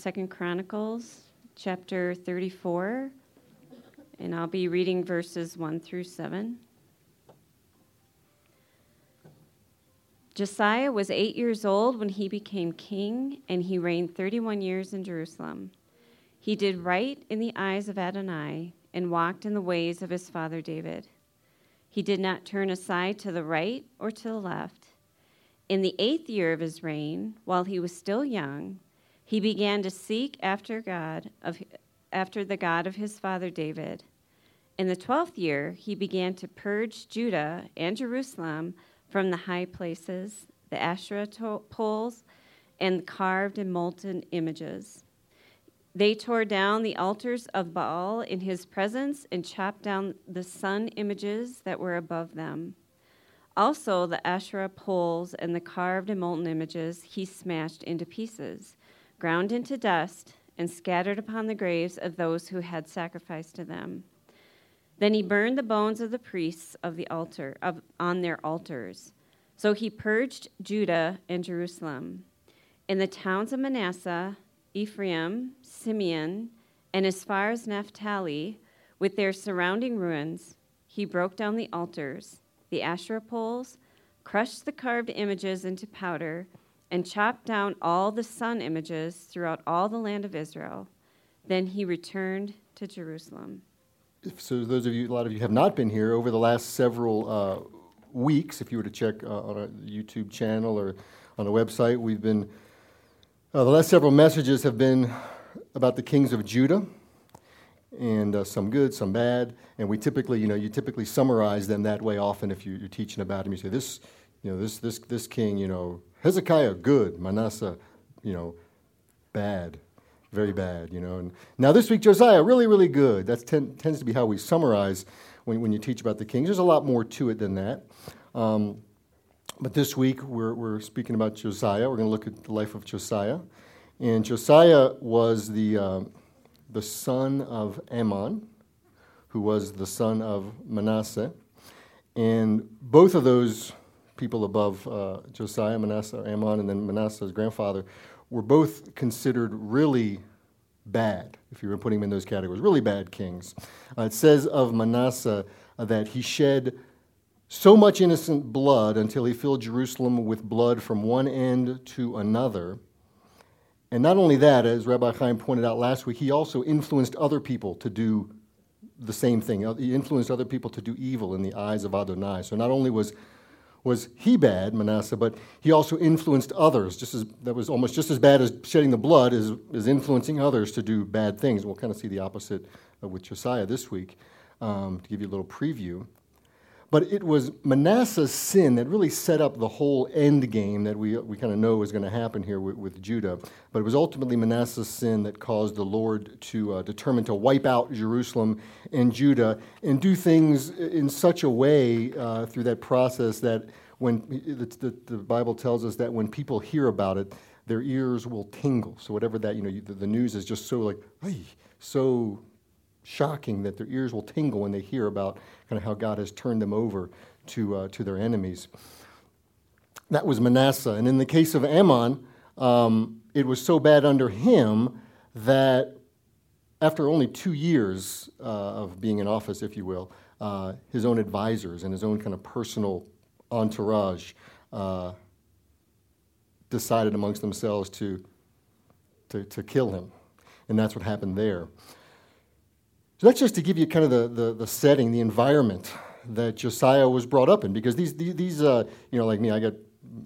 Second Chronicles chapter 34, and I'll be reading verses 1 through 7. Josiah was eight years old when he became king, and he reigned 31 years in Jerusalem. He did right in the eyes of Adonai and walked in the ways of his father David. He did not turn aside to the right or to the left. In the eighth year of his reign, while he was still young, he began to seek after God of after the God of his father David. In the twelfth year, he began to purge Judah and Jerusalem from the high places, the Asherah poles, and carved and molten images. They tore down the altars of Baal in his presence and chopped down the sun images that were above them. Also, the Asherah poles and the carved and molten images he smashed into pieces, ground into dust, and scattered upon the graves of those who had sacrificed to them. Then he burned the bones of the priests of the altar of, on their altars. So he purged Judah and Jerusalem. In the towns of Manasseh, Ephraim, Simeon, and as far as Naphtali, with their surrounding ruins, he broke down the altars, the Asherah poles, crushed the carved images into powder, and chopped down all the sun images throughout all the land of Israel. Then he returned to Jerusalem. So, those of you, a lot of you have not been here over the last several uh, weeks. If you were to check uh, on our YouTube channel or on the website, we've been, uh, the last several messages have been about the kings of Judah and uh, some good, some bad. And we typically, you know, you typically summarize them that way often if you, are teaching about them. You say, this, you know, this, this, this king, you know, Hezekiah, good. Manasseh, you know, bad very bad, you know. And now this week, Josiah, really, really good. That ten, tends to be how we summarize when, when you teach about the kings. There's a lot more to it than that. Um, but this week, we're, we're speaking about Josiah. We're going to look at the life of Josiah. And Josiah was the, uh, the son of Amon, who was the son of Manasseh. And both of those people above uh, Josiah, Manasseh, Amon, and then Manasseh's grandfather were both considered really bad, if you were putting them in those categories, really bad kings. Uh, it says of Manasseh that he shed so much innocent blood until he filled Jerusalem with blood from one end to another. And not only that, as Rabbi Chaim pointed out last week, he also influenced other people to do the same thing. He influenced other people to do evil in the eyes of Adonai. So not only was was he bad, Manasseh, but he also influenced others. Just as that was almost just as bad as shedding the blood is, is influencing others to do bad things. We'll kind of see the opposite with Josiah this week um, to give you a little preview. But it was Manasseh's sin that really set up the whole end game that we, we kind of know is going to happen here with, with, Judah. But it was ultimately Manasseh's sin that caused the Lord to uh, determine to wipe out Jerusalem and Judah and do things in such a way uh, through that process that when the, the, Bible tells us that when people hear about it, their ears will tingle. So whatever that, you know, the, the news is just so like, so shocking that their ears will tingle when they hear about kind of how God has turned them over to, uh, to their enemies. That was Manasseh. And in the case of Amon, um, it was so bad under him that after only two years uh, of being in office, if you will, uh, his own advisors and his own kind of personal entourage uh, decided amongst themselves to, to, to kill him. And that's what happened there. So that's just to give you kind of the, the, the setting, the environment that Josiah was brought up in, because these, these, uh, you know, like me, I got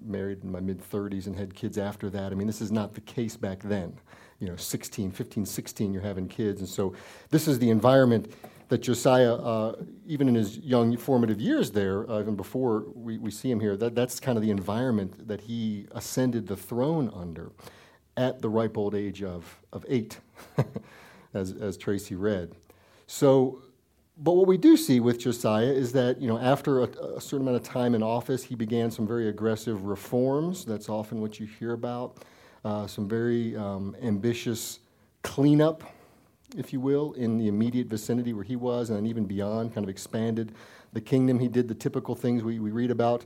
married in my mid 30s and had kids after that. I mean, this is not the case back then. You know, 16, 15, 16, you're having kids. And so this is the environment that Josiah, uh, even in his young formative years there, uh, even before we, we see him here, that, that's kind of the environment that he ascended the throne under at the ripe old age of, of eight, as, as Tracy read. So, but what we do see with Josiah is that, you know, after a, a, certain amount of time in office, he began some very aggressive reforms. That's often what you hear about. Uh, some very um, ambitious cleanup, if you will, in the immediate vicinity where he was, and even beyond, kind of expanded the kingdom. He did the typical things we, we read about.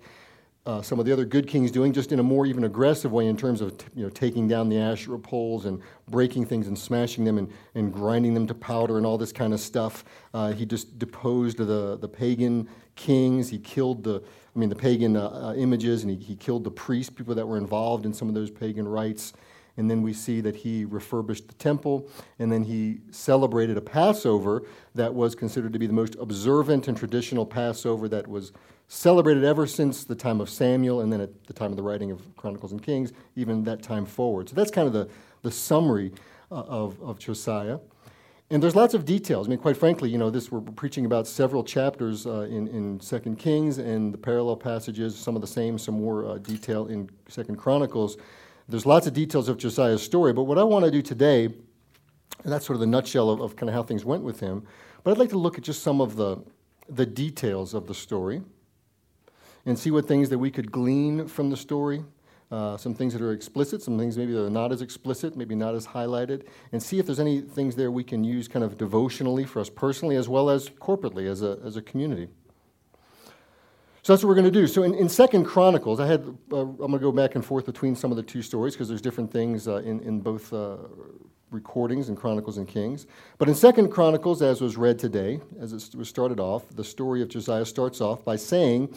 Uh, some of the other good kings doing, just in a more even aggressive way in terms of you know, taking down the Asherah poles and breaking things and smashing them and, and grinding them to powder and all this kind of stuff. Uh, he just deposed the, the pagan kings. He killed the, I mean, the pagan uh, uh, images, and he, he killed the priests, people that were involved in some of those pagan rites. And then we see that he refurbished the temple, and then he celebrated a Passover that was considered to be the most observant and traditional Passover that was celebrated ever since the time of Samuel, and then at the time of the writing of Chronicles and Kings, even that time forward. So that's kind of the, the summary uh, of, of Josiah. And there's lots of details. I mean, quite frankly, you know, this we're preaching about several chapters uh, in in Second Kings and the parallel passages. Some of the same, some more uh, detail in Second Chronicles. There's lots of details of Josiah's story, but what I want to do today, and that's sort of the nutshell of, of kind of how things went with him, but I'd like to look at just some of the, the details of the story and see what things that we could glean from the story, uh, some things that are explicit, some things maybe that are not as explicit, maybe not as highlighted, and see if there's any things there we can use kind of devotionally for us personally as well as corporately as a, as a community. So that's what we're going to do. So in, in Second Chronicles, I had uh, I'm going to go back and forth between some of the two stories because there's different things uh, in in both uh, recordings and Chronicles and Kings. But in Second Chronicles, as was read today, as it was started off, the story of Josiah starts off by saying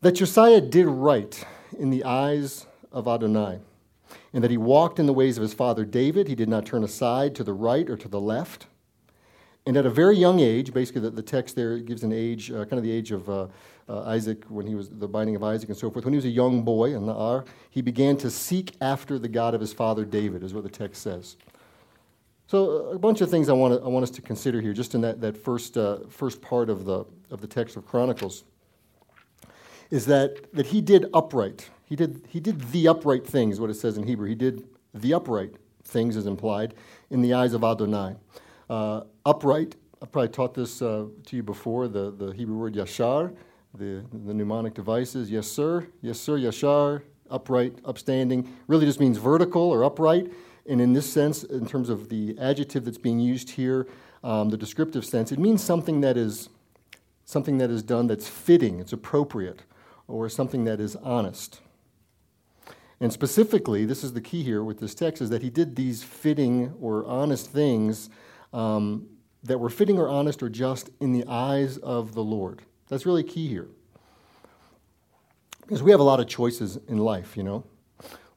that Josiah did right in the eyes of Adonai, and that he walked in the ways of his father David. He did not turn aside to the right or to the left. And at a very young age, basically the, the text there gives an age, uh, kind of the age of uh, uh, Isaac, when he was the binding of Isaac and so forth, when he was a young boy in Na'ar, he began to seek after the God of his father David, is what the text says. So, a bunch of things I want, to, I want us to consider here, just in that, that first, uh, first part of the, of the text of Chronicles, is that, that he did upright. He did, he did the upright things, what it says in Hebrew. He did the upright things, as implied, in the eyes of Adonai. Uh, upright, I probably taught this uh, to you before, the, the Hebrew word yashar the, the mnemonic devices. Yes, sir. Yes, sir. Yashar. Upright, upstanding. Really just means vertical or upright. And in this sense, in terms of the adjective that's being used here, um, the descriptive sense, it means something that is something that is done that's fitting, it's appropriate, or something that is honest. And specifically, this is the key here with this text, is that he did these fitting or honest things um, that were fitting or honest or just in the eyes of the Lord. That's really key here. Because we have a lot of choices in life, you know.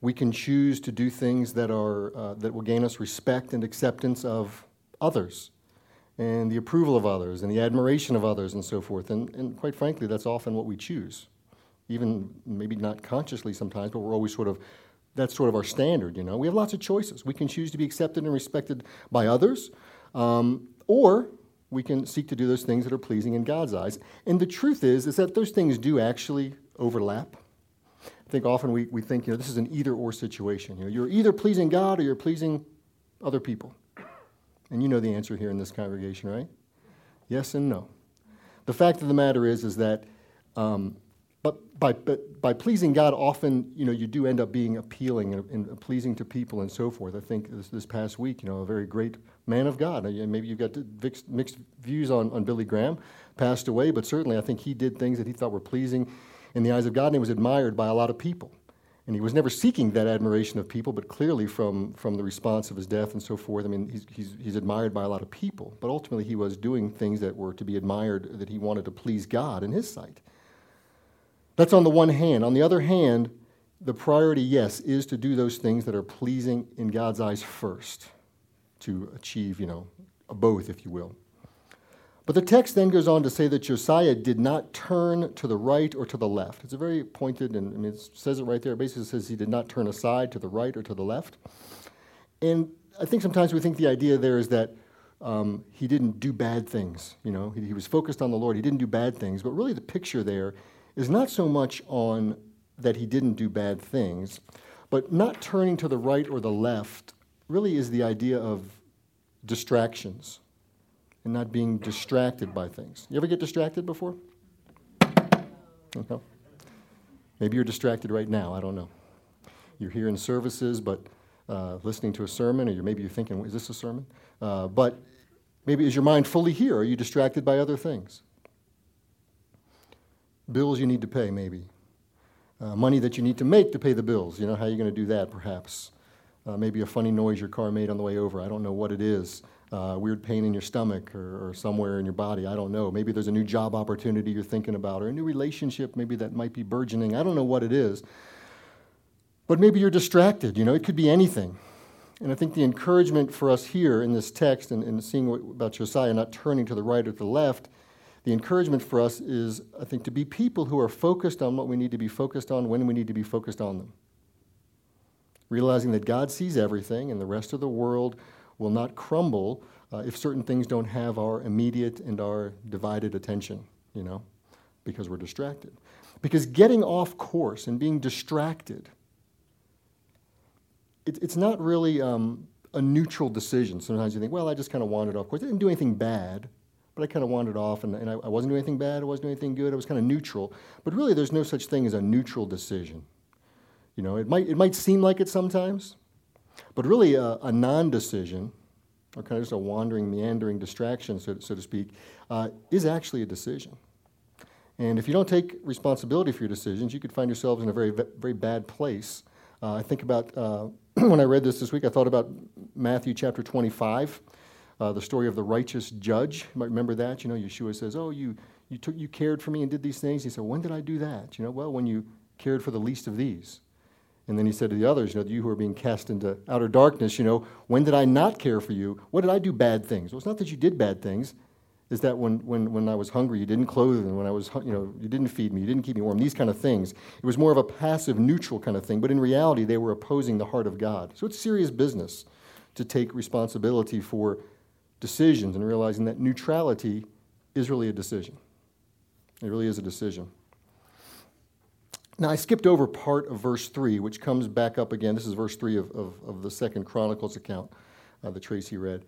We can choose to do things that, are, uh, that will gain us respect and acceptance of others, and the approval of others, and the admiration of others, and so forth. And, and quite frankly, that's often what we choose. Even maybe not consciously sometimes, but we're always sort of, that's sort of our standard, you know. We have lots of choices. We can choose to be accepted and respected by others, um, or we can seek to do those things that are pleasing in God's eyes. And the truth is, is that those things do actually overlap. I think often we, we think, you know, this is an either or situation. You know, you're either pleasing God or you're pleasing other people. And you know the answer here in this congregation, right? Yes and no. The fact of the matter is, is that um, but by, but by pleasing God, often you know you do end up being appealing and, and pleasing to people and so forth. I think this, this past week, you know, a very great man of God. Maybe you've got mixed, mixed views on, on Billy Graham, passed away, but certainly I think he did things that he thought were pleasing in the eyes of God, and he was admired by a lot of people. And he was never seeking that admiration of people, but clearly from, from the response of his death and so forth, I mean, he's, he's, he's admired by a lot of people. But ultimately, he was doing things that were to be admired, that he wanted to please God in his sight. That's on the one hand. On the other hand, the priority, yes, is to do those things that are pleasing in God's eyes first, to achieve, you know, both, if you will. But the text then goes on to say that Josiah did not turn to the right or to the left. It's a very pointed, and I mean, it says it right there. It basically says he did not turn aside to the right or to the left. And I think sometimes we think the idea there is that um, he didn't do bad things. You know, he, he was focused on the Lord. He didn't do bad things. But really, the picture there is not so much on that he didn't do bad things, but not turning to the right or the left really is the idea of distractions and not being distracted by things. You ever get distracted before? Okay. Maybe you're distracted right now. I don't know. You're here in services, but uh, listening to a sermon, or you're, maybe you're thinking, is this a sermon? Uh, but maybe is your mind fully here? Are you distracted by other things? Bills you need to pay, maybe. Uh, money that you need to make to pay the bills. You know, how are you going to do that, perhaps? Uh, maybe a funny noise your car made on the way over. I don't know what it is. Uh, weird pain in your stomach or, or, somewhere in your body. I don't know. Maybe there's a new job opportunity you're thinking about or a new relationship maybe that might be burgeoning. I don't know what it is. But maybe you're distracted. You know, it could be anything. And I think the encouragement for us here in this text and, and seeing what, about Josiah not turning to the right or to the left, the encouragement for us is, I think, to be people who are focused on what we need to be focused on when we need to be focused on them realizing that God sees everything and the rest of the world will not crumble uh, if certain things don't have our immediate and our divided attention, you know, because we're distracted. Because getting off course and being distracted, it, it's not really um, a neutral decision. Sometimes you think, well, I just kind of wandered off course. I didn't do anything bad, but I kind of wandered off and, and I, I wasn't doing anything bad, I wasn't doing anything good, I was kind of neutral. But really, there's no such thing as a neutral decision. You know, it might, it might seem like it sometimes, but really a, a non decision, or kind of just a wandering, meandering distraction, so, so to speak, uh, is actually a decision. And if you don't take responsibility for your decisions, you could find yourselves in a very, very bad place. Uh, I think about uh, when I read this this week, I thought about Matthew chapter 25, uh, the story of the righteous judge. You might remember that. You know, Yeshua says, Oh, you, you, took, you cared for me and did these things. He said, When did I do that? You know, well, when you cared for the least of these. And then he said to the others, you know, you who are being cast into outer darkness, you know, when did I not care for you? What did I do bad things? Well, it's not that you did bad things. Is that when, when, when I was hungry, you didn't clothe me, when I was, you know, you didn't feed me, you didn't keep me warm, these kind of things. It was more of a passive, neutral kind of thing, but in reality, they were opposing the heart of God. So it's serious business to take responsibility for decisions and realizing that neutrality is really a decision. It really is a decision. Now, I skipped over part of verse 3, which comes back up again. This is verse 3 of, of, of the second Chronicles account uh, that Tracy read.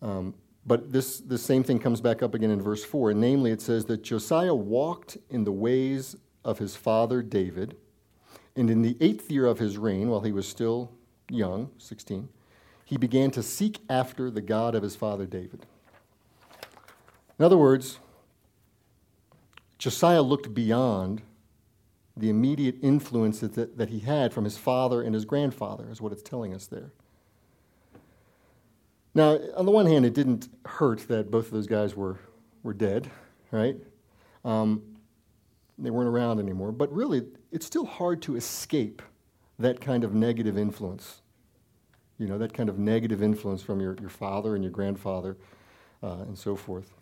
Um, but this, this same thing comes back up again in verse 4. And namely, it says that Josiah walked in the ways of his father David, and in the eighth year of his reign, while he was still young, 16, he began to seek after the God of his father David. In other words, Josiah looked beyond the immediate influence that, that he had from his father and his grandfather, is what it's telling us there. Now, on the one hand, it didn't hurt that both of those guys were, were dead, right? Um, they weren't around anymore. But really, it's still hard to escape that kind of negative influence. You know, that kind of negative influence from your, your father and your grandfather uh, and so forth.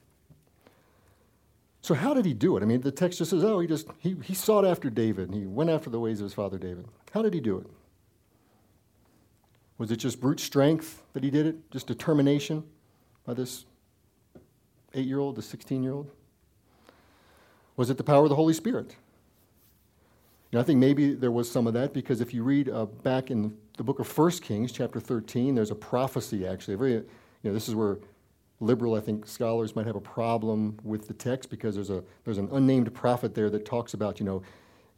So how did he do it? I mean, the text just says, oh, he just he, he sought after David and he went after the ways of his father David. How did he do it? Was it just brute strength that he did it? Just determination by this eight year old, the 16 year old? Was it the power of the Holy Spirit? You know, I think maybe there was some of that because if you read uh, back in the book of 1 Kings, chapter 13, there's a prophecy actually. A very, you know, this is where liberal, I think scholars might have a problem with the text because there's, a, there's an unnamed prophet there that talks about, you know,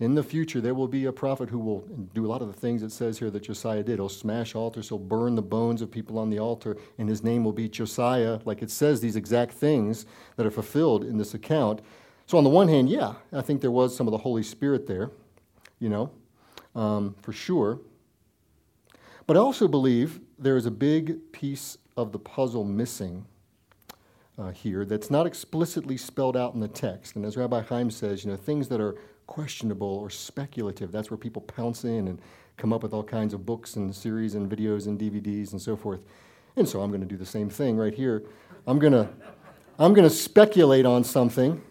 in the future there will be a prophet who will do a lot of the things it says here that Josiah did. He'll smash altars, he'll burn the bones of people on the altar, and his name will be Josiah. Like it says these exact things that are fulfilled in this account. So, on the one hand, yeah, I think there was some of the Holy Spirit there, you know, um, for sure. But I also believe there is a big piece of the puzzle missing uh, here that's not explicitly spelled out in the text. And as Rabbi Chaim says, you know, things that are questionable or speculative, that's where people pounce in and come up with all kinds of books and series and videos and DVDs and so forth. And so I'm going to do the same thing right here. I'm going to, I'm going to speculate on something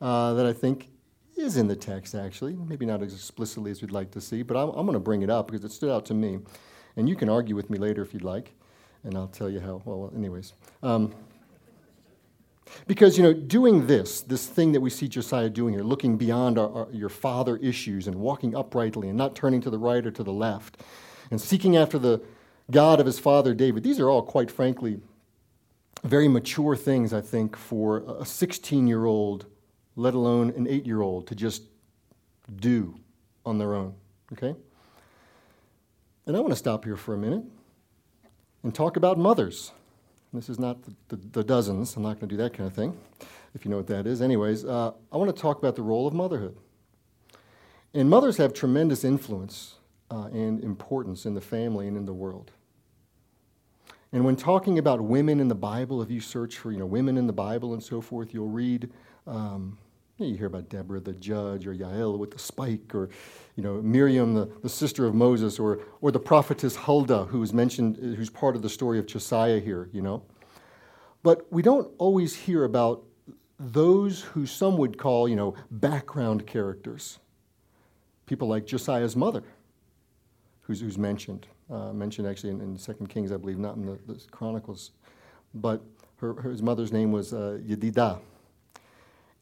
uh, that I think is in the text, actually. Maybe not as explicitly as we'd like to see, but I'm, I'm going to bring it up because it stood out to me. And you can argue with me later if you'd like, and I'll tell you how. Well, anyways. Um, because, you know, doing this, this thing that we see Josiah doing here, looking beyond our, our, your father issues and walking uprightly and not turning to the right or to the left, and seeking after the God of his father David, these are all, quite frankly, very mature things, I think, for a 16 year old, let alone an 8 year old, to just do on their own. Okay? And I want to stop here for a minute and talk about mothers. This is not the, the, the dozens. I'm not going to do that kind of thing, if you know what that is. Anyways, uh, I want to talk about the role of motherhood. And mothers have tremendous influence uh, and importance in the family and in the world. And when talking about women in the Bible, if you search for you know, women in the Bible and so forth, you'll read, um, you hear about Deborah the judge, or Yael with the spike, or you know, Miriam, the, the sister of Moses, or, or the prophetess Huldah, who is mentioned, who's part of the story of Josiah here, you know. But we don't always hear about those who some would call, you know, background characters. People like Josiah's mother, who's, who's mentioned, uh, mentioned actually in, in 2 Kings, I believe, not in the, the Chronicles. But her, her, his mother's name was uh, Yedidah.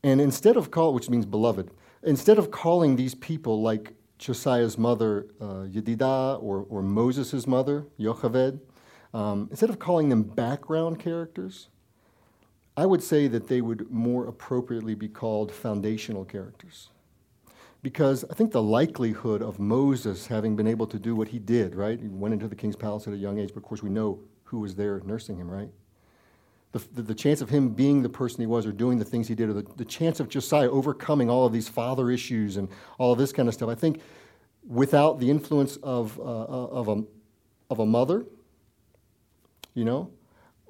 And instead of call, which means beloved, instead of calling these people like Josiah's mother uh, Yedidah or, or Moses' mother, Yocheved, um, instead of calling them background characters, I would say that they would more appropriately be called foundational characters. Because I think the likelihood of Moses having been able to do what he did, right? He went into the king's palace at a young age, but of course we know who was there nursing him, right? The, the, chance of him being the person he was or doing the things he did, or the, the chance of Josiah overcoming all of these father issues and all of this kind of stuff, I think without the influence of, uh of, a, of a mother, you know,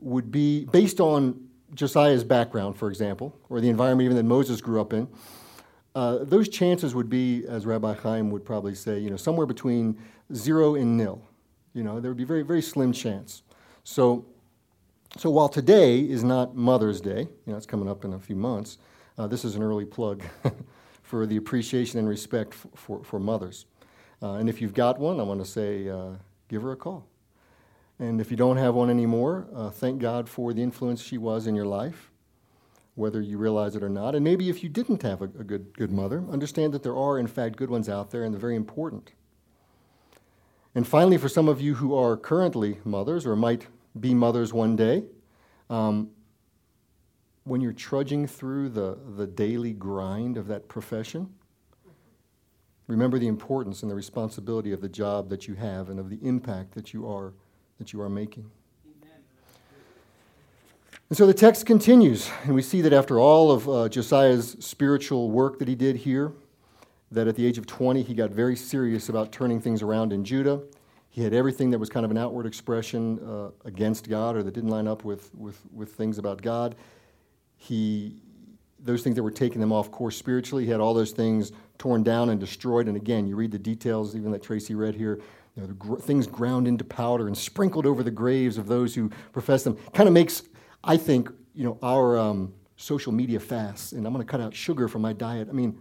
would be based on Josiah's background, for example, or the environment even that Moses grew up in, uh, those chances would be, as Rabbi Chaim would probably say, you know, somewhere between zero and nil. You know, there would be very, very slim chance. So, so while today is not Mother's Day, you know, it's coming up in a few months, uh, this is an early plug for the appreciation and respect for, for, mothers. Uh, and if you've got one, I want to say, uh, give her a call. And if you don't have one anymore, uh, thank God for the influence she was in your life, whether you realize it or not. And maybe if you didn't have a, a good, good mother, understand that there are, in fact, good ones out there and they're very important. And finally, for some of you who are currently mothers or might be mothers one day, um, when you're trudging through the, the daily grind of that profession, remember the importance and the responsibility of the job that you have and of the impact that you are that you are making. And so the text continues, and we see that after all of uh, Josiah's spiritual work that he did here, that at the age of 20, he got very serious about turning things around in Judah. He had everything that was kind of an outward expression uh, against God or that didn't line up with, with, with things about God. He, those things that were taking them off course spiritually, he had all those things torn down and destroyed. And again, you read the details, even that Tracy read here, you know, gr- things ground into powder and sprinkled over the graves of those who profess them. Kind of makes, I think, you know, our um, social media fasts, and I'm going to cut out sugar from my diet. I mean,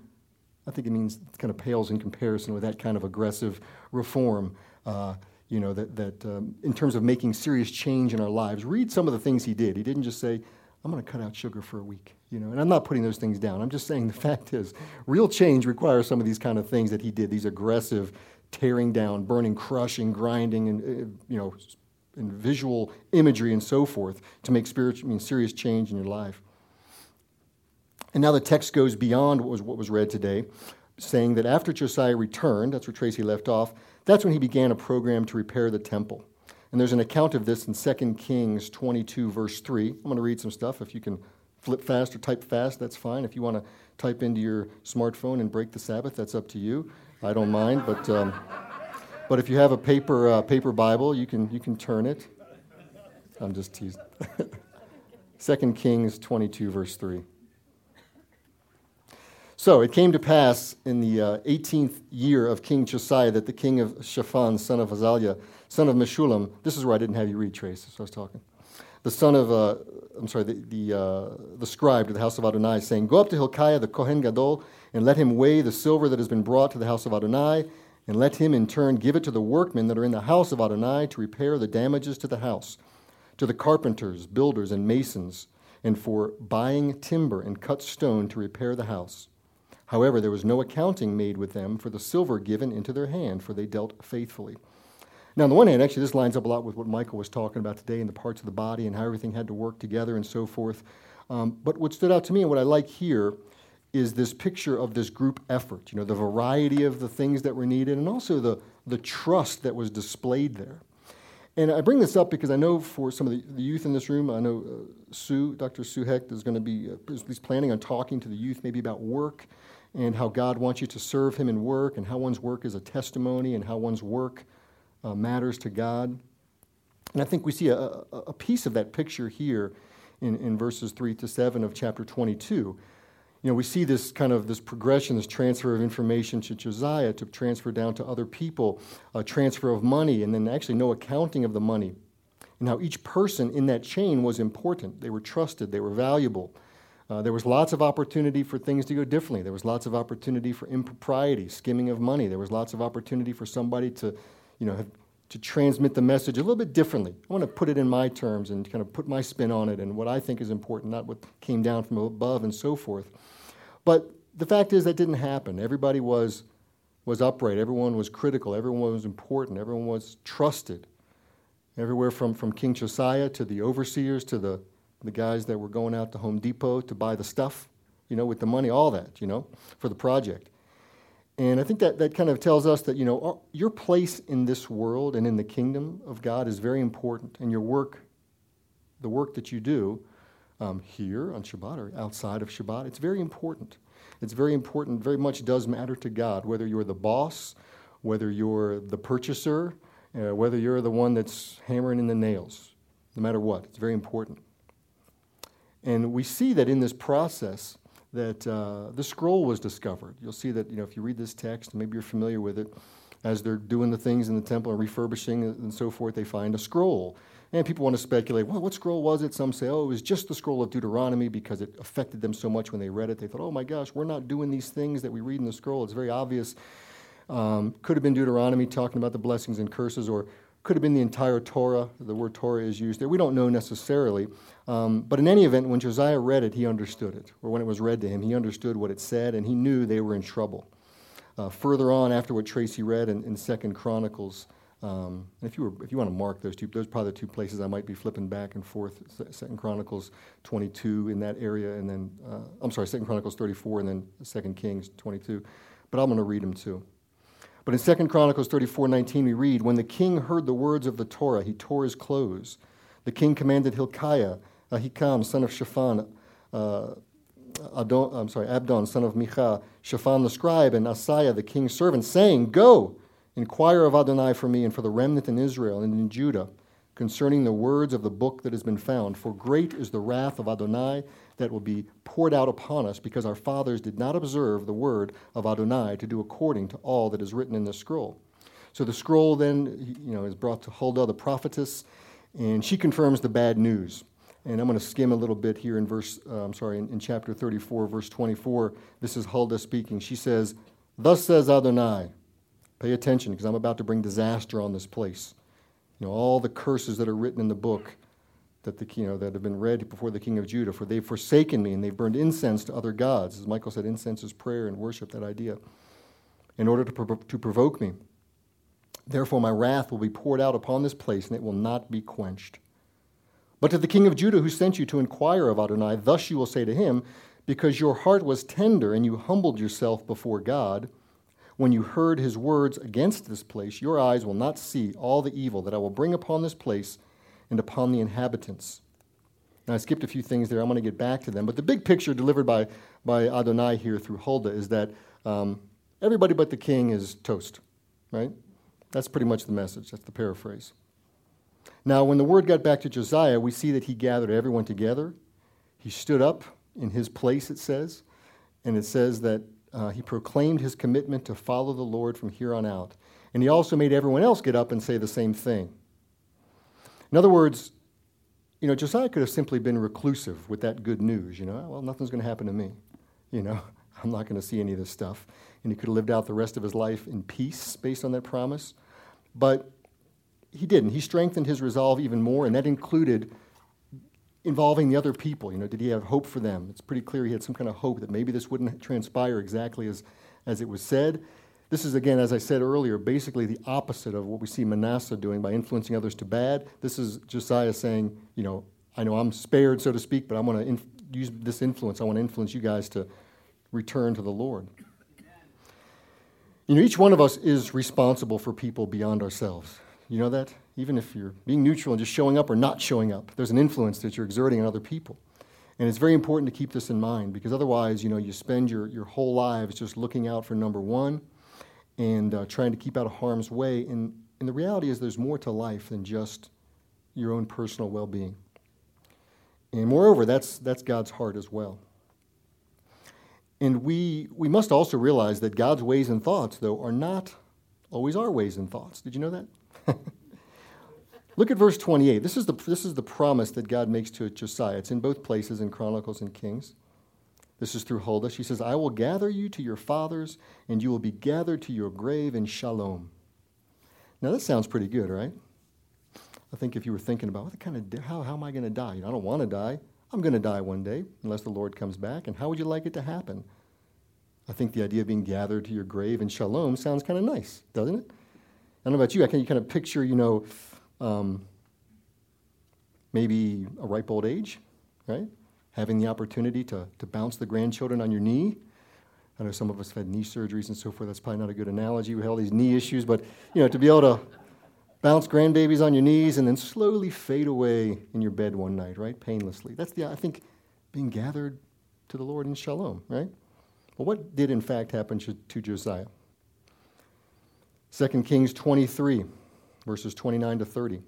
I think it means it kind of pales in comparison with that kind of aggressive reform. Uh, you know, that, that um, in terms of making serious change in our lives, read some of the things he did. He didn't just say, I'm going to cut out sugar for a week, you know, and I'm not putting those things down. I'm just saying the fact is, real change requires some of these kind of things that he did, these aggressive tearing down, burning, crushing, grinding, and uh, you know, and visual imagery and so forth to make spiritual, I mean, serious change in your life. And now the text goes beyond what was, what was read today, saying that after Josiah returned, that's where Tracy left off, that's when he began a program to repair the temple. And there's an account of this in 2 Kings 22, verse 3. I'm going to read some stuff. If you can flip fast or type fast, that's fine. If you want to type into your smartphone and break the Sabbath, that's up to you. I don't mind, but um, but if you have a paper uh, paper Bible, you can you can turn it. I'm just teasing. Second Kings 22, verse 3. So it came to pass in the uh, 18th year of King Josiah that the king of Shaphan, son of Azaliah, son of Meshullam, this is where I didn't have you read, Trace, so I was talking, the son of, uh, I'm sorry, the, the, uh, the scribe to the house of Adonai, saying, Go up to Hilkiah the Kohen Gadol and let him weigh the silver that has been brought to the house of Adonai, and let him in turn give it to the workmen that are in the house of Adonai to repair the damages to the house, to the carpenters, builders, and masons, and for buying timber and cut stone to repair the house. However, there was no accounting made with them for the silver given into their hand, for they dealt faithfully. Now, on the one hand, actually, this lines up a lot with what Michael was talking about today in the parts of the body and how everything had to work together and so forth. Um, but what stood out to me and what I like here is this picture of this group effort, you know, the variety of the things that were needed and also the, the trust that was displayed there. And I bring this up because I know for some of the, the youth in this room, I know uh, Sue, Dr. Sue Hecht is going to be, uh, he's planning on talking to the youth maybe about work and how God wants you to serve Him in work, and how one's work is a testimony, and how one's work uh, matters to God. And I think we see a, a, piece of that picture here in, in verses 3 to 7 of chapter 22. You know, we see this kind of this progression, this transfer of information to Josiah, to transfer down to other people, a transfer of money, and then actually no accounting of the money. And how each person in that chain was important. They were trusted, they were valuable. Uh, there was lots of opportunity for things to go differently. There was lots of opportunity for impropriety, skimming of money. There was lots of opportunity for somebody to, you know, have, to transmit the message a little bit differently. I want to put it in my terms and kind of put my spin on it and what I think is important, not what came down from above and so forth. But the fact is that didn't happen. Everybody was, was upright. Everyone was critical. Everyone was important. Everyone was trusted. Everywhere from, from King Josiah to the overseers to the, the guys that were going out to Home Depot to buy the stuff, you know, with the money, all that, you know, for the project. And I think that, that kind of tells us that, you know, your place in this world and in the kingdom of God is very important. And your work, the work that you do um, here on Shabbat or outside of Shabbat, it's very important. It's very important, very much does matter to God, whether you're the boss, whether you're the purchaser, uh, whether you're the one that's hammering in the nails, no matter what. It's very important. And we see that in this process, that uh, the scroll was discovered. You'll see that you know if you read this text, maybe you're familiar with it. As they're doing the things in the temple and refurbishing and so forth, they find a scroll. And people want to speculate, well, what scroll was it? Some say, oh, it was just the scroll of Deuteronomy because it affected them so much when they read it. They thought, oh my gosh, we're not doing these things that we read in the scroll. It's very obvious. Um, could have been Deuteronomy talking about the blessings and curses, or could have been the entire Torah. The word Torah is used there. We don't know necessarily. Um, but in any event, when Josiah read it, he understood it. Or when it was read to him, he understood what it said, and he knew they were in trouble. Uh, further on, after what Tracy read in, in Second Chronicles, um, if you were, if you want to mark those two, those are probably the two places I might be flipping back and forth. Second Chronicles 22 in that area, and then uh, I'm sorry, Second Chronicles 34, and then Second Kings 22. But I'm going to read them too. But in 2 Chronicles 34:19 we read, When the king heard the words of the Torah, he tore his clothes. The king commanded Hilkiah, Ahikam, son of Shaphan, uh, Adon, I'm sorry, Abdon, son of Micha, Shaphan the scribe, and Asaiah, the king's servant, saying, Go, inquire of Adonai for me and for the remnant in Israel and in Judah concerning the words of the book that has been found. For great is the wrath of Adonai that will be poured out upon us, because our fathers did not observe the word of Adonai to do according to all that is written in the scroll. So the scroll then, you know, is brought to Huldah the prophetess, and she confirms the bad news. And I'm going to skim a little bit here in verse, uh, I'm sorry, in, in chapter 34, verse 24. This is Huldah speaking. She says, Thus says Adonai, pay attention because I'm about to bring disaster on this place. You know, all the curses that are written in the book that, the, you know, that have been read before the king of Judah, for they've forsaken me and they've burned incense to other gods. As Michael said, incense is prayer and worship, that idea, in order to, to provoke me. Therefore, my wrath will be poured out upon this place, and it will not be quenched. But to the king of Judah who sent you to inquire of Adonai, thus you will say to him, Because your heart was tender and you humbled yourself before God, when you heard his words against this place, your eyes will not see all the evil that I will bring upon this place and upon the inhabitants. Now, I skipped a few things there. I'm going to get back to them. But the big picture delivered by, by Adonai here through Huldah is that um, everybody but the king is toast, right? That's pretty much the message. That's the paraphrase. Now, when the word got back to Josiah, we see that he gathered everyone together. He stood up in his place, it says, and it says that uh, he proclaimed his commitment to follow the Lord from here on out. And he also made everyone else get up and say the same thing. In other words, you know, Josiah could have simply been reclusive with that good news. You know, ah, well, nothing's going to happen to me. You know, I'm not going to see any of this stuff. And he could have lived out the rest of his life in peace based on that promise. But he didn't. He strengthened his resolve even more, and that included involving the other people. You know, did he have hope for them? It's pretty clear he had some kind of hope that maybe this wouldn't transpire exactly as, as it was said. This is, again, as I said earlier, basically the opposite of what we see Manasseh doing by influencing others to bad. This is Josiah saying, you know, I know I'm spared, so to speak, but I want to inf- use this influence. I want to influence you guys to return to the Lord. You know, each one of us is responsible for people beyond ourselves. You know that? Even if you're being neutral and just showing up or not showing up, there's an influence that you're exerting on other people. And it's very important to keep this in mind because otherwise, you know, you spend your, your whole lives just looking out for number one and uh, trying to keep out of harm's way. And, and the reality is, there's more to life than just your own personal well being. And moreover, that's, that's God's heart as well. And we, we must also realize that God's ways and thoughts, though, are not always our ways and thoughts. Did you know that? Look at verse 28. This is, the, this is the promise that God makes to Josiah. It's in both places in Chronicles and Kings. This is through Huldah. She says, I will gather you to your fathers, and you will be gathered to your grave in shalom. Now, this sounds pretty good, right? I think if you were thinking about what kind of how, how am I going to die? You know, I don't want to die. I'm going to die one day unless the Lord comes back. And how would you like it to happen? I think the idea of being gathered to your grave in shalom sounds kind of nice, doesn't it? I don't know about you. I can you kind of picture, you know, um, maybe a ripe old age, right? Having the opportunity to, to bounce the grandchildren on your knee. I know some of us have had knee surgeries and so forth. That's probably not a good analogy. We have all these knee issues, but you know, to be able to bounce grandbabies on your knees, and then slowly fade away in your bed one night, right? Painlessly. That's the, I think, being gathered to the Lord in shalom, right? Well, what did in fact happen to Josiah? 2 Kings 23, verses 29 to 30.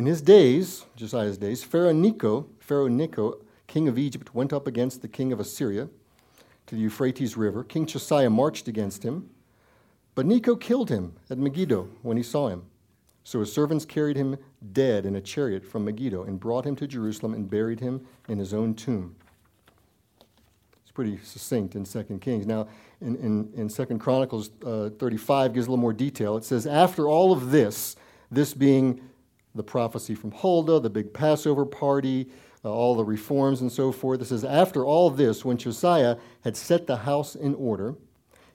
In his days, Josiah's days, Pharaoh Necho, Pharaoh Necho, king of Egypt, went up against the king of Assyria to the Euphrates River. King Josiah marched against him but Necho killed him at Megiddo when he saw him. So his servants carried him dead in a chariot from Megiddo and brought him to Jerusalem and buried him in his own tomb. It's pretty succinct in 2 Kings. Now, in, in, in 2 Chronicles uh, 35 gives a little more detail. It says, After all of this, this being the prophecy from Huldah, the big Passover party, uh, all the reforms and so forth, it says, After all this, when Josiah had set the house in order,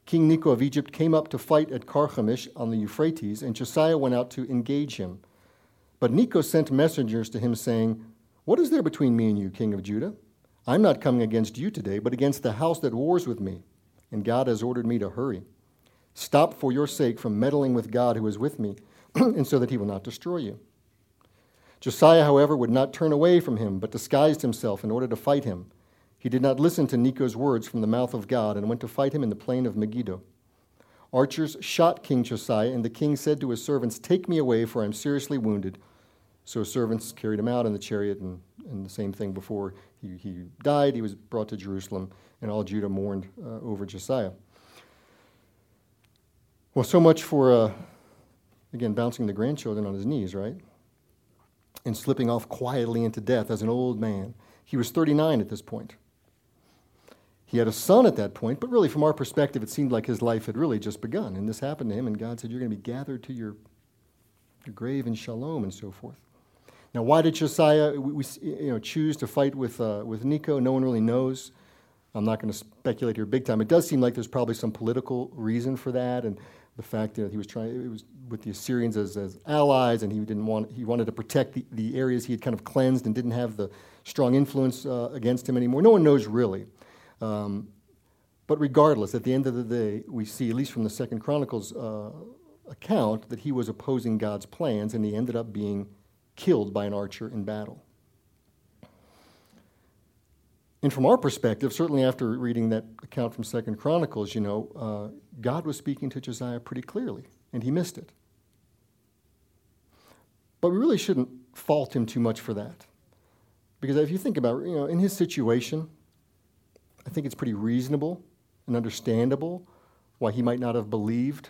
King Necho of Egypt came up to fight at Carchemish on the Euphrates, and Josiah went out to engage him. But Necho sent messengers to him, saying, What is there between me and you, king of Judah? I'm not coming against you today, but against the house that wars with me, and God has ordered me to hurry. Stop for your sake from meddling with God who is with me, and so that he will not destroy you. Josiah, however, would not turn away from him, but disguised himself in order to fight him. He did not listen to Necho's words from the mouth of God and went to fight him in the plain of Megiddo. Archers shot King Josiah, and the king said to his servants, Take me away, for I am seriously wounded. So his servants carried him out in the chariot, and, and the same thing before he, he died. He was brought to Jerusalem, and all Judah mourned uh, over Josiah. Well, so much for, uh, again, bouncing the grandchildren on his knees, right? And slipping off quietly into death as an old man. He was 39 at this point. He had a son at that point, but really, from our perspective, it seemed like his life had really just begun. And this happened to him, and God said, You're going to be gathered to your, your grave in shalom and so forth. Now, why did Josiah we, we, you know, choose to fight with, uh, with Necho? No one really knows. I'm not going to speculate here big time. It does seem like there's probably some political reason for that, and the fact that he was trying it was with the Assyrians as, as allies, and he didn't want he wanted to protect the, the areas he had kind of cleansed and didn't have the strong influence uh, against him anymore. No one knows really. Um, but regardless, at the end of the day, we see, at least from the Second Chronicles uh, account, that he was opposing God's plans and he ended up being killed by an archer in battle. And from our perspective, certainly after reading that account from Second Chronicles, you know, uh, God was speaking to Josiah pretty clearly, and he missed it. But we really shouldn't fault him too much for that. Because if you think about, you know, in his situation, I think it's pretty reasonable and understandable why he might not have believed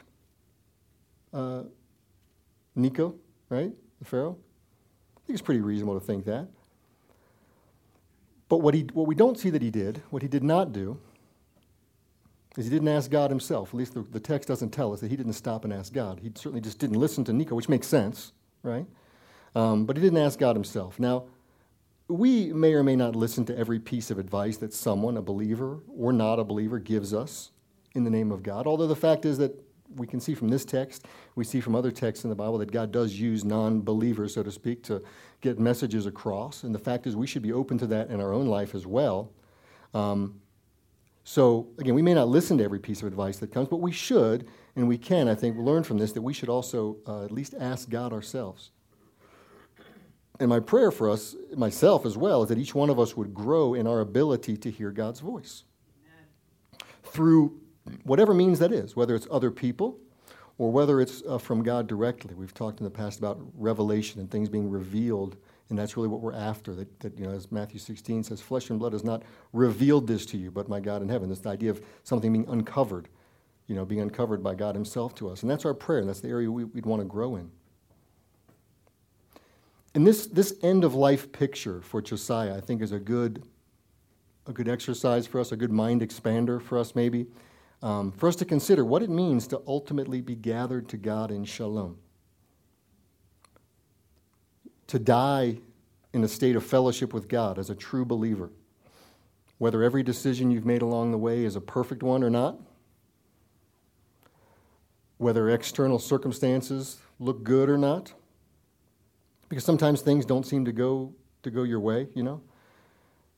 uh, Necho, right? The Pharaoh. I think it's pretty reasonable to think that. But what, he, what we don't see that he did, what he did not do, is he didn't ask God himself. At least the, the text doesn't tell us that he didn't stop and ask God. He certainly just didn't listen to Necho, which makes sense, right? Um, but he didn't ask God himself. Now, we may or may not listen to every piece of advice that someone, a believer or not a believer, gives us in the name of God. Although the fact is that we can see from this text, we see from other texts in the Bible that God does use non believers, so to speak, to get messages across. And the fact is, we should be open to that in our own life as well. Um, so, again, we may not listen to every piece of advice that comes, but we should, and we can, I think, learn from this that we should also uh, at least ask God ourselves and my prayer for us, myself as well, is that each one of us would grow in our ability to hear God's voice Amen. through whatever means that is, whether it's other people or whether it's uh, from God directly. We've talked in the past about revelation and things being revealed, and that's really what we're after. That, that you know, as Matthew 16 says, flesh and blood has not revealed this to you, but my God in heaven. This idea of something being uncovered, you know, being uncovered by God Himself to us, and that's our prayer, and that's the area we, we'd want to grow in. And this, this end of life picture for Josiah, I think, is a good, a good exercise for us, a good mind expander for us, maybe um, for us to consider what it means to ultimately be gathered to God in shalom. To die in a state of fellowship with God as a true believer. Whether every decision you've made along the way is a perfect one or not, whether external circumstances look good or not, because sometimes things don't seem to go to go your way, you know.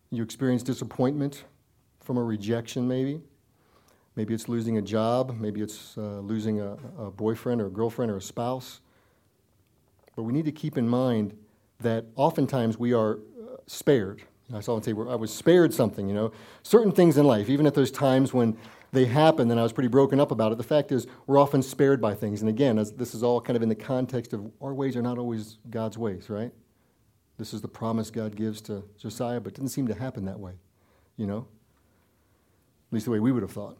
You experience disappointment from a rejection, maybe. Maybe it's losing a job. Maybe it's uh, losing a, a boyfriend or a girlfriend or a spouse. But we need to keep in mind that oftentimes we are uh, spared. I saw and say, I was spared something, you know. Certain things in life, even at those times when they happen and I was pretty broken up about it, the fact is we're often spared by things. And again, this is all kind of in the context of our ways are not always God's ways, right? This is the promise God gives to Josiah, but it didn't seem to happen that way, you know? At least the way we would have thought.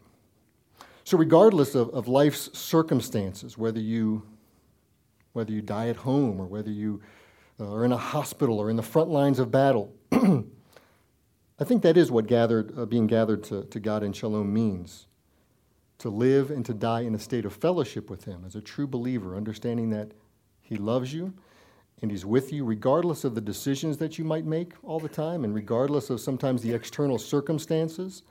So, regardless of, of life's circumstances, whether you, whether you die at home or whether you uh, are in a hospital or in the front lines of battle, I think that is what gathered, uh, being gathered to, to God in shalom means to live and to die in a state of fellowship with Him as a true believer, understanding that He loves you and He's with you, regardless of the decisions that you might make all the time and regardless of sometimes the external circumstances.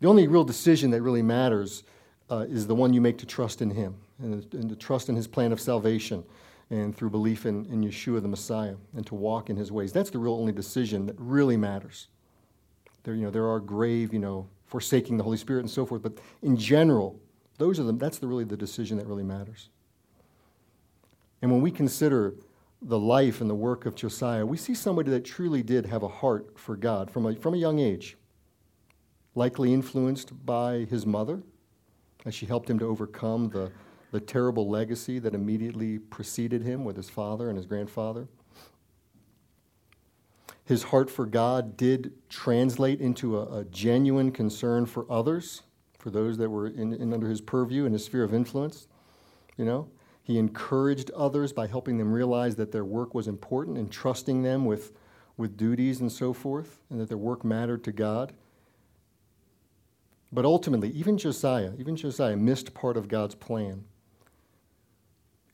The only real decision that really matters uh, is the one you make to trust in Him and, and, to trust in His plan of salvation and through belief in, in Yeshua the Messiah and to walk in His ways. That's the real only decision that really matters. There, you know, there are grave, you know, forsaking the Holy Spirit and so forth, but in general, those are the, that's the, really the decision that really matters. And when we consider the life and the work of Josiah, we see somebody that truly did have a heart for God from a, from a young age likely influenced by his mother, as she helped him to overcome the, the terrible legacy that immediately preceded him with his father and his grandfather. His heart for God did translate into a, a genuine concern for others, for those that were in, in under his purview and his sphere of influence. You know, he encouraged others by helping them realize that their work was important and trusting them with, with duties and so forth, and that their work mattered to God. But ultimately, even Josiah, even Josiah missed part of God's plan.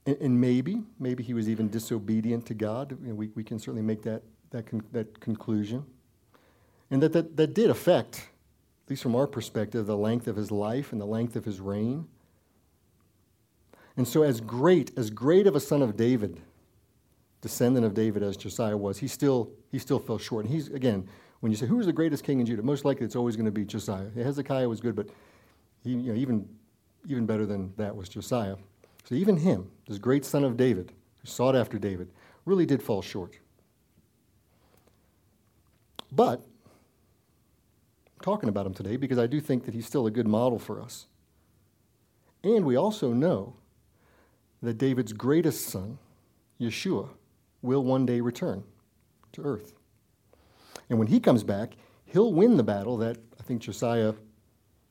And, maybe, maybe he was even disobedient to God. We, we can certainly make that, that, con- that conclusion. And that, that that did affect, at least from our perspective, the length of his life and the length of his reign. And so, as great, as great of a son of David, descendant of David as Josiah was, he still, he still fell short. And he's, again, when you say, who was the greatest king in Judah? Most likely it's always going to be Josiah. Hezekiah was good, but he, you know, even, even better than that was Josiah. So even him, this great son of David, who sought after David, really did fall short. But I'm talking about him today because I do think that he's still a good model for us. And we also know that David's greatest son, Yeshua, will one day return to earth. And when he comes back, he'll win the battle that I think Josiah,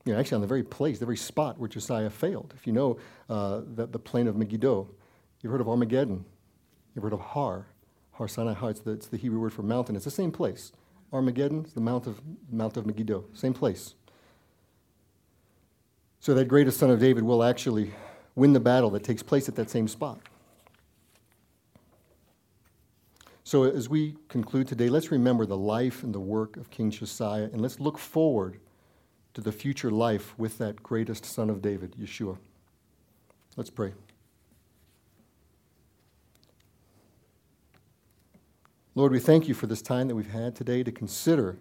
you know, actually on the very place, the very spot where Josiah failed. If you know uh, the, the plain of Megiddo, you've heard of Armageddon, you've heard of Har, Har Sinai Har, it's the, it's the Hebrew word for mountain. It's the same place. Armageddon is the Mount of, Mount of Megiddo, same place. So that greatest son of David will actually win the battle that takes place at that same spot. So, as we conclude today, let's remember the life and the work of King Josiah, and let's look forward to the future life with that greatest son of David, Yeshua. Let's pray. Lord, we thank you for this time that we've had today to consider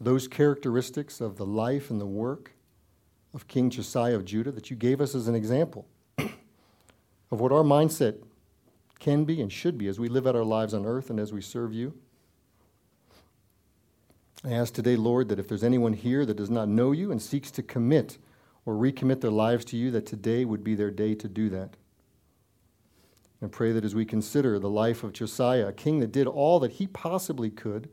those characteristics of the life and the work of King Josiah of Judah that you gave us as an example of what our mindset can be and should be as we live out our lives on earth and as we serve you. I ask today, Lord, that if there's anyone here that does not know you and seeks to commit or recommit their lives to you, that today would be their day to do that. And pray that as we consider the life of Josiah, a king that did all that he possibly could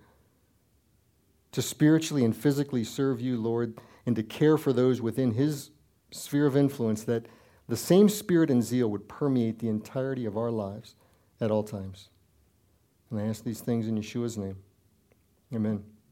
to spiritually and physically serve you, Lord, and to care for those within his sphere of influence, that the same spirit and zeal would permeate the entirety of our lives at all times. And I ask these things in Yeshua's name. Amen.